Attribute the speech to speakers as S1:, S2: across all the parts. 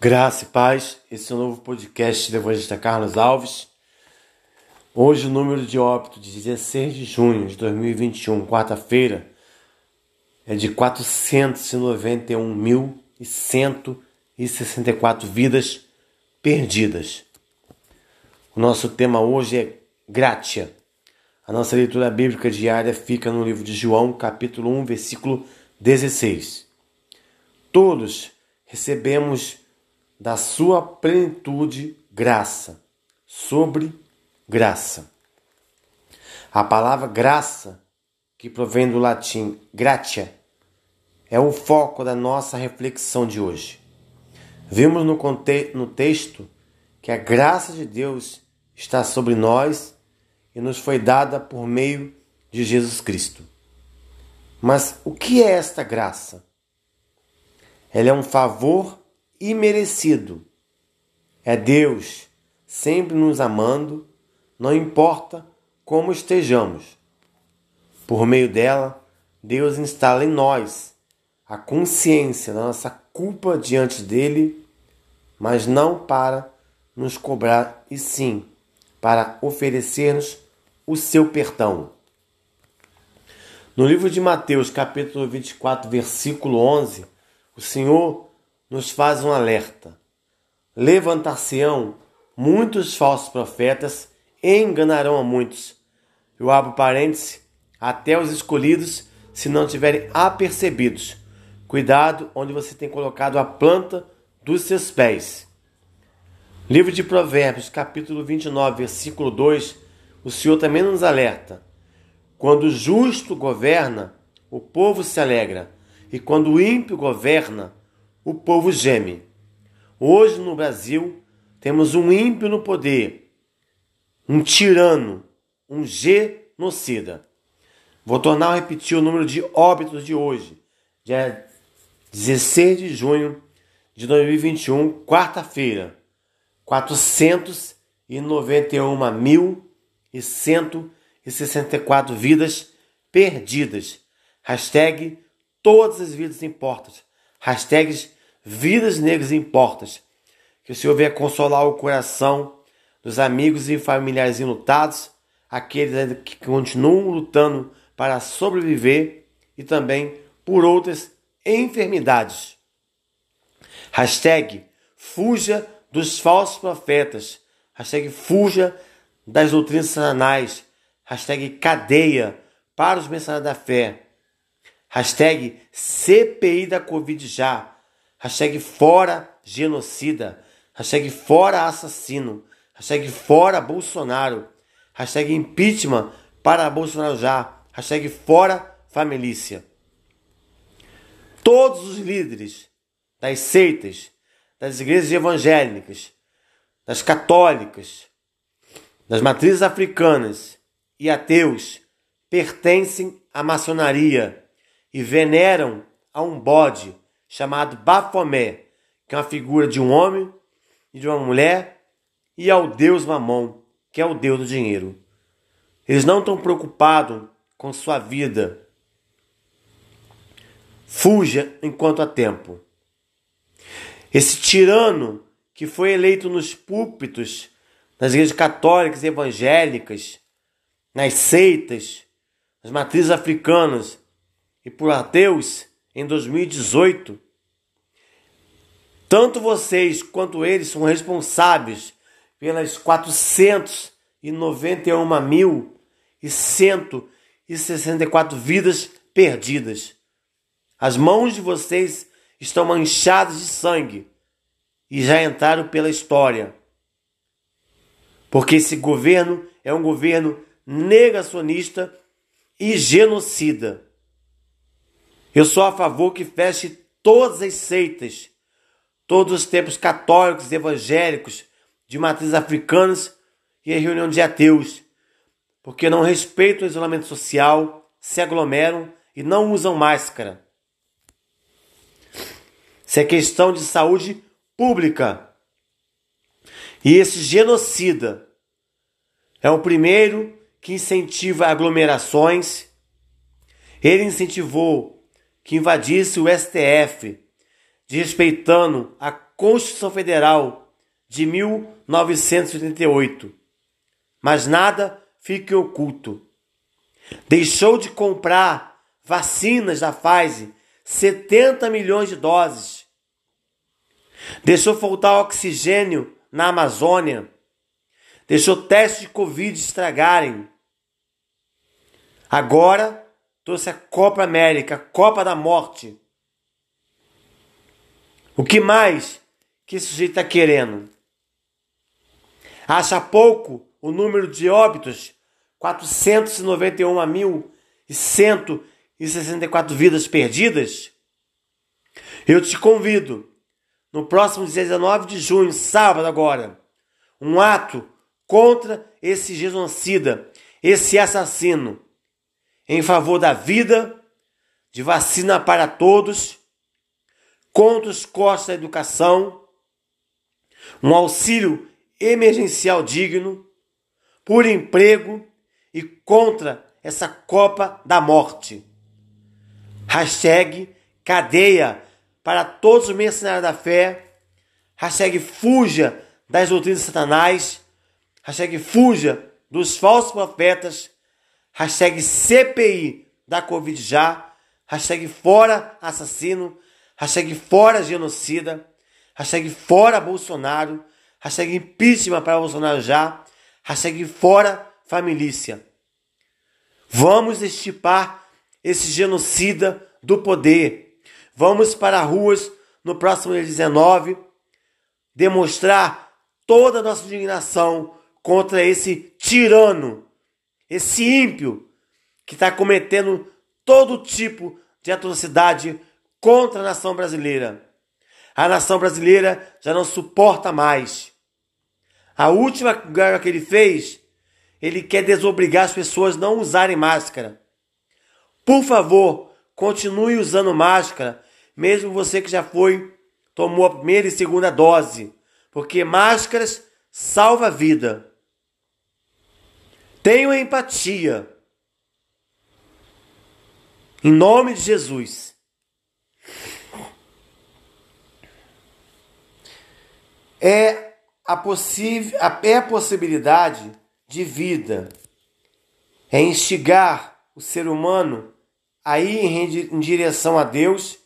S1: Graça e paz, esse é o novo podcast do Evangelista Carlos Alves. Hoje o número de óbito de 16 de junho de 2021, quarta-feira, é de 491.164 vidas perdidas. O nosso tema hoje é gratia. A nossa leitura bíblica diária fica no livro de João, capítulo 1, versículo 16. Todos recebemos da sua plenitude graça, sobre graça. A palavra graça, que provém do latim gratia, é o foco da nossa reflexão de hoje. Vimos no, no texto que a graça de Deus está sobre nós e nos foi dada por meio de Jesus Cristo. Mas o que é esta graça? Ela é um favor imerecido. É Deus sempre nos amando, não importa como estejamos. Por meio dela, Deus instala em nós a consciência da nossa culpa diante dele, mas não para nos cobrar, e sim para oferecer-nos o seu perdão. No livro de Mateus, capítulo 24, versículo 11, o Senhor nos faz um alerta. Levantar-se-ão muitos falsos profetas e enganarão a muitos. Eu abro parênteses, até os escolhidos, se não tiverem apercebidos. Cuidado onde você tem colocado a planta dos seus pés. Livro de Provérbios, capítulo 29, versículo 2, o Senhor também nos alerta. Quando o justo governa, o povo se alegra, e quando o ímpio governa, o povo geme. Hoje no Brasil temos um ímpio no poder, um tirano, um genocida. Vou tornar a repetir o número de óbitos de hoje, dia 16 de junho de 2021, quarta-feira. 491.164 vidas perdidas. Hashtag todas as vidas importam. Hashtags vidas negras importas. Que o Senhor venha consolar o coração dos amigos e familiares enlutados, aqueles que continuam lutando para sobreviver e também por outras enfermidades. Hashtag fuja dos falsos profetas. Hashtag fuja das doutrinas satanais. Hashtag cadeia para os mensagens da fé. Hashtag CPI da Covid já. Hashtag fora genocida. Hashtag fora assassino. Hashtag fora Bolsonaro. Hashtag impeachment para Bolsonaro já. Hashtag fora família. Todos os líderes das seitas, das igrejas evangélicas, das católicas, das matrizes africanas e ateus pertencem à maçonaria e veneram a um bode chamado Bafomé, que é uma figura de um homem e de uma mulher, e ao deus Mamon, que é o deus do dinheiro. Eles não estão preocupados com sua vida. Fuja enquanto há tempo. Esse tirano que foi eleito nos púlpitos das igrejas católicas e evangélicas, nas seitas, nas matrizes africanas e por ateus, em 2018, tanto vocês quanto eles são responsáveis pelas 491.164 vidas perdidas. As mãos de vocês estão manchadas de sangue e já entraram pela história. Porque esse governo é um governo negacionista e genocida. Eu sou a favor que feche todas as seitas, todos os templos católicos, evangélicos, de matrizes africanas e a reunião de ateus, porque não respeitam o isolamento social, se aglomeram e não usam máscara. Isso é questão de saúde pública. E esse genocida é o primeiro que incentiva aglomerações. Ele incentivou que invadisse o STF, desrespeitando a Constituição Federal de 1988. Mas nada fica oculto. Deixou de comprar vacinas da Pfizer, 70 milhões de doses. Deixou faltar oxigênio na Amazônia. Deixou testes de Covid estragarem. Agora trouxe a Copa América, Copa da Morte. O que mais que esse sujeito está querendo? Acha pouco o número de óbitos? 491.164 vidas perdidas? Eu te convido, no próximo 19 de junho, sábado agora, um ato contra esse genocida, esse assassino em favor da vida, de vacina para todos, contra os costos da educação, um auxílio emergencial digno, por emprego e contra essa Copa da Morte. Hashtag cadeia para todos os mercenários da fé. Hashtag fuja das doutrinas de Satanás. Hashtag fuja dos falsos profetas hashtag CPI da Covid já, hashtag fora assassino, hashtag fora genocida, hashtag fora Bolsonaro, hashtag impeachment para Bolsonaro já, hashtag fora família. Vamos estipar esse genocida do poder. Vamos para ruas no próximo dia 19 demonstrar toda a nossa indignação contra esse tirano esse ímpio que está cometendo todo tipo de atrocidade contra a nação brasileira. A nação brasileira já não suporta mais. A última guerra que ele fez, ele quer desobrigar as pessoas a não usarem máscara. Por favor, continue usando máscara, mesmo você que já foi, tomou a primeira e segunda dose, porque máscaras salva a vida. Tenham empatia. Em nome de Jesus. É a, possível, é a possibilidade de vida. É instigar o ser humano a ir em direção a Deus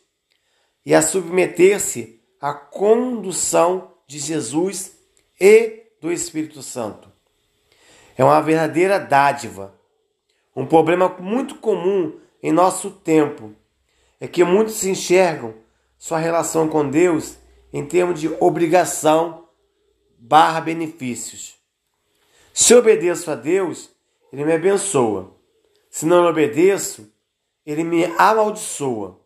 S1: e a submeter-se à condução de Jesus e do Espírito Santo é uma verdadeira dádiva. Um problema muito comum em nosso tempo é que muitos se enxergam sua relação com Deus em termos de obrigação barra benefícios. Se obedeço a Deus, Ele me abençoa. Se não obedeço, Ele me amaldiçoa.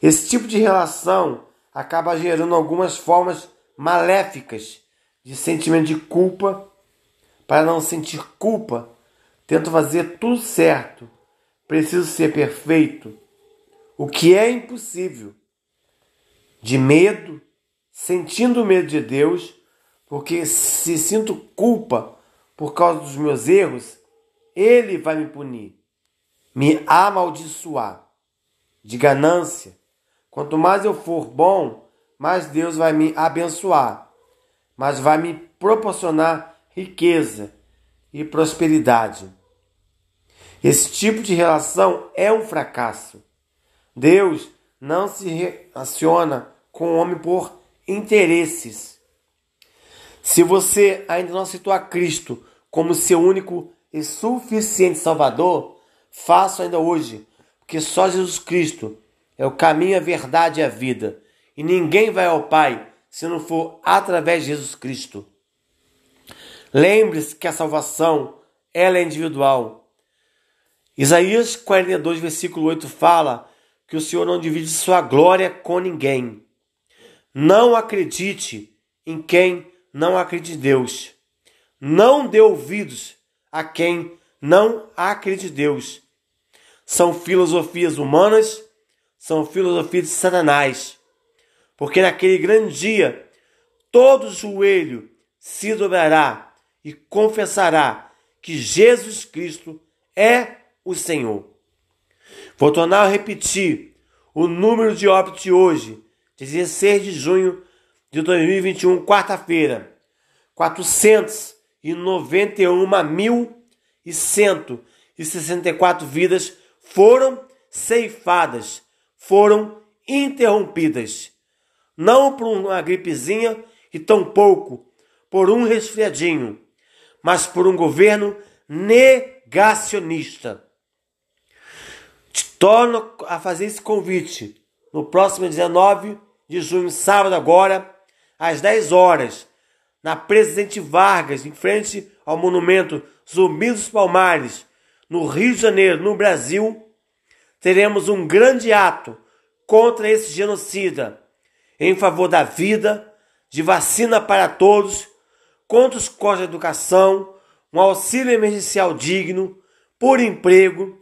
S1: Esse tipo de relação acaba gerando algumas formas maléficas de sentimento de culpa para não sentir culpa, tento fazer tudo certo. Preciso ser perfeito, o que é impossível. De medo, sentindo medo de Deus, porque se sinto culpa por causa dos meus erros, Ele vai me punir, me amaldiçoar. De ganância, quanto mais eu for bom, mais Deus vai me abençoar, mas vai me proporcionar riqueza e prosperidade. Esse tipo de relação é um fracasso. Deus não se relaciona com o homem por interesses. Se você ainda não aceitou a Cristo como seu único e suficiente Salvador, faça ainda hoje, porque só Jesus Cristo é o caminho, a verdade e a vida. E ninguém vai ao Pai se não for através de Jesus Cristo. Lembre-se que a salvação ela é individual. Isaías 42, versículo 8 fala que o Senhor não divide sua glória com ninguém. Não acredite em quem não acredite em Deus. Não dê ouvidos a quem não acredite em Deus. São filosofias humanas, são filosofias de Satanás. Porque naquele grande dia, todo joelho se dobrará e confessará que Jesus Cristo é o Senhor. Vou tornar a repetir o número de óbitos de hoje, 16 de junho de 2021, quarta-feira. 491.164 vidas foram ceifadas, foram interrompidas. Não por uma gripezinha e tampouco por um resfriadinho, mas por um governo negacionista. Te torno a fazer esse convite no próximo 19 de junho, sábado agora, às 10 horas, na Presidente Vargas, em frente ao monumento Zumbi dos Palmares, no Rio de Janeiro, no Brasil, teremos um grande ato contra esse genocida, em favor da vida, de vacina para todos, contra os costos de educação, um auxílio emergencial digno, por emprego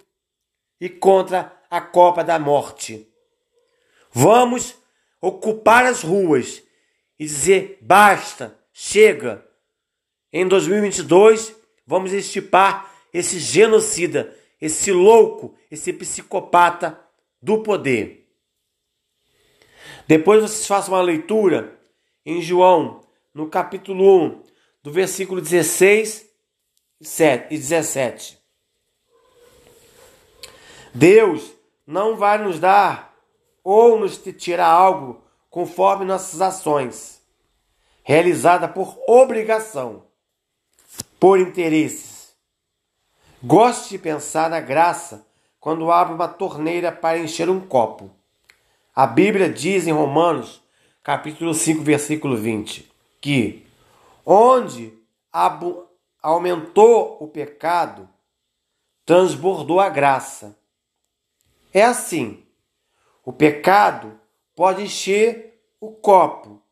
S1: e contra a Copa da Morte. Vamos ocupar as ruas e dizer basta, chega. Em 2022, vamos estipar esse genocida, esse louco, esse psicopata do poder. Depois vocês façam uma leitura em João, no capítulo 1, do versículo 16 e 17. Deus não vai nos dar ou nos tirar algo conforme nossas ações, realizada por obrigação, por interesses. Goste de pensar na graça quando abre uma torneira para encher um copo. A Bíblia diz em Romanos, capítulo 5, versículo 20, que onde aumentou o pecado, transbordou a graça. É assim. O pecado pode encher o copo,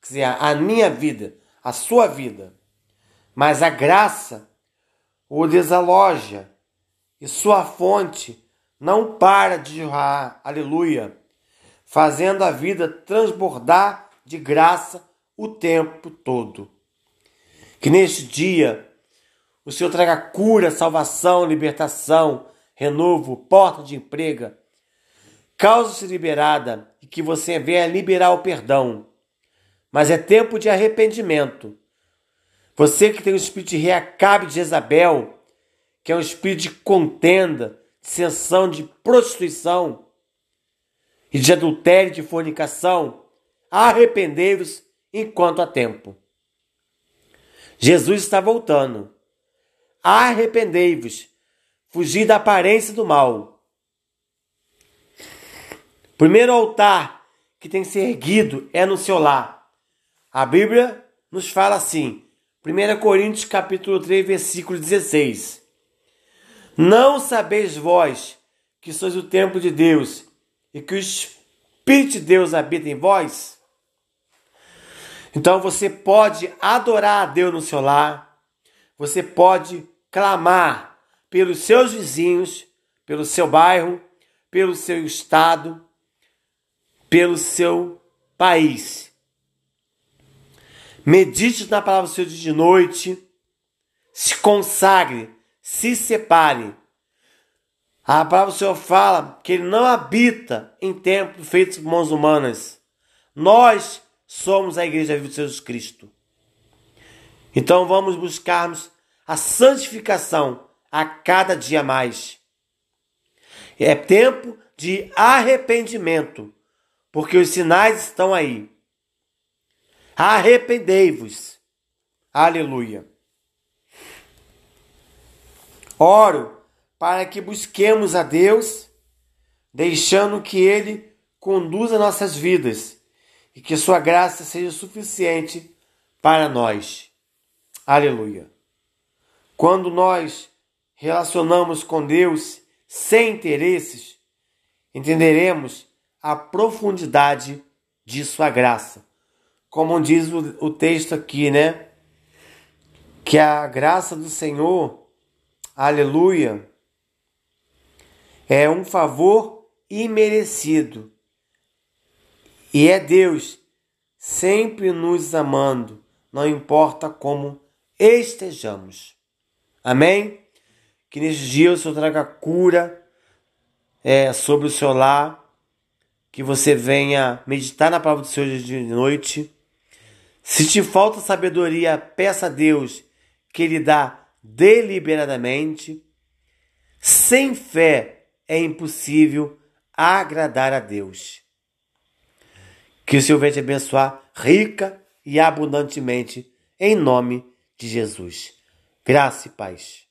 S1: quer dizer, a minha vida, a sua vida. Mas a graça o desaloja e sua fonte não para de jorrar, aleluia, fazendo a vida transbordar de graça o tempo todo. Que neste dia o Senhor traga cura, salvação, libertação, renovo, porta de emprego, causa-se liberada e que você venha liberar o perdão. Mas é tempo de arrependimento. Você que tem o espírito de Reacabe de Jezabel, que é um espírito de contenda, de sessão, de prostituição e de adultério, de fornicação, arrependei-vos enquanto há tempo. Jesus está voltando. Arrependei-vos fugir da aparência do mal. O primeiro altar que tem que ser erguido é no seu lar. A Bíblia nos fala assim, 1 Coríntios capítulo 3, versículo 16. Não sabeis vós que sois o templo de Deus e que o Espírito de Deus habita em vós? Então você pode adorar a Deus no seu lar, você pode clamar pelos seus vizinhos, pelo seu bairro, pelo seu estado, pelo seu país. Medite na palavra do Senhor de noite, se consagre, se separe. A palavra do Senhor fala que ele não habita em templos feitos por mãos humanas. Nós somos a igreja viva de Jesus Cristo. Então vamos buscarmos a santificação a cada dia mais. É tempo de arrependimento, porque os sinais estão aí. Arrependei-vos. Aleluia. Oro para que busquemos a Deus, deixando que Ele conduza nossas vidas e que Sua graça seja suficiente para nós. Aleluia. Quando nós relacionamos com Deus sem interesses, entenderemos a profundidade de Sua graça. Como diz o, texto aqui, né? Que a graça do Senhor, aleluia, é um favor imerecido. E é Deus sempre nos amando, não importa como estejamos. Amém? Que neste dia o Senhor traga cura é, sobre o seu lar, que você venha meditar na palavra do Senhor de noite. Se te falta sabedoria, peça a Deus que Ele dá deliberadamente. Sem fé é impossível agradar a Deus. Que o Senhor venha te abençoar rica e abundantemente, em nome de Jesus. Graça e paz.